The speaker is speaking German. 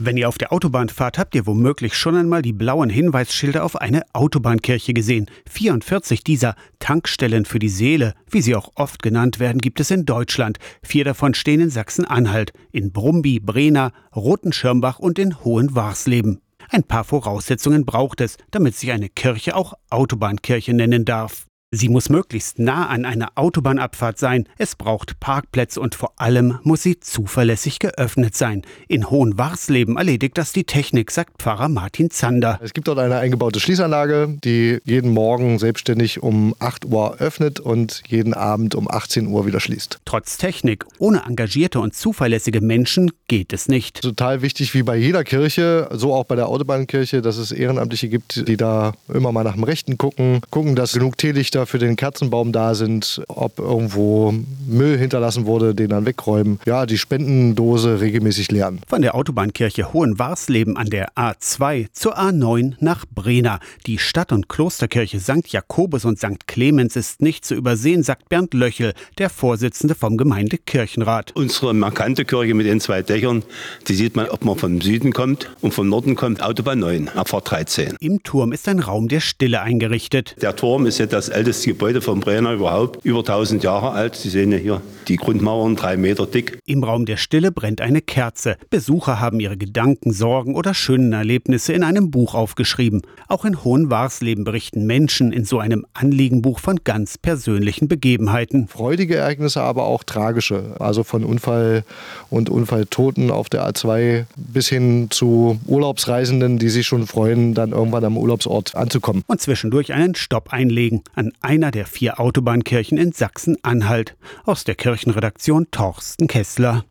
Wenn ihr auf der Autobahn fahrt, habt ihr womöglich schon einmal die blauen Hinweisschilder auf eine Autobahnkirche gesehen. 44 dieser Tankstellen für die Seele, wie sie auch oft genannt werden, gibt es in Deutschland. Vier davon stehen in Sachsen-Anhalt, in Brumby, Brena, Rotenschirmbach und in Hohenwarsleben. Ein paar Voraussetzungen braucht es, damit sich eine Kirche auch Autobahnkirche nennen darf. Sie muss möglichst nah an einer Autobahnabfahrt sein, es braucht Parkplätze und vor allem muss sie zuverlässig geöffnet sein. In Hohenwarsleben erledigt das die Technik, sagt Pfarrer Martin Zander. Es gibt dort eine eingebaute Schließanlage, die jeden Morgen selbstständig um 8 Uhr öffnet und jeden Abend um 18 Uhr wieder schließt. Trotz Technik, ohne engagierte und zuverlässige Menschen geht es nicht. Total wichtig wie bei jeder Kirche, so auch bei der Autobahnkirche, dass es Ehrenamtliche gibt, die da immer mal nach dem Rechten gucken, gucken, dass genug Teelichter Lichter für den Kerzenbaum da sind, ob irgendwo Müll hinterlassen wurde, den dann wegräumen. Ja, die Spendendose regelmäßig leeren. Von der Autobahnkirche Hohenwarsleben an der A2 zur A9 nach Brena. Die Stadt- und Klosterkirche St. Jakobus und St. Clemens ist nicht zu übersehen, sagt Bernd Löchel, der Vorsitzende vom Gemeindekirchenrat. Unsere markante Kirche mit den zwei Dächern, die sieht man, ob man vom Süden kommt und vom Norden kommt, Autobahn 9, Abfahrt 13. Im Turm ist ein Raum der Stille eingerichtet. Der Turm ist ja das älteste älteste Gebäude von Brenner überhaupt, über 1000 Jahre alt. Sie sehen ja hier die Grundmauern, drei Meter dick. Im Raum der Stille brennt eine Kerze. Besucher haben ihre Gedanken, Sorgen oder schönen Erlebnisse in einem Buch aufgeschrieben. Auch in Hohenwarsleben berichten Menschen in so einem Anliegenbuch von ganz persönlichen Begebenheiten. Freudige Ereignisse, aber auch tragische. Also von Unfall und Unfalltoten auf der A2 bis hin zu Urlaubsreisenden, die sich schon freuen, dann irgendwann am Urlaubsort anzukommen. Und zwischendurch einen Stopp einlegen an einer der vier Autobahnkirchen in Sachsen-Anhalt. Aus der Kirchenredaktion Torsten Kessler.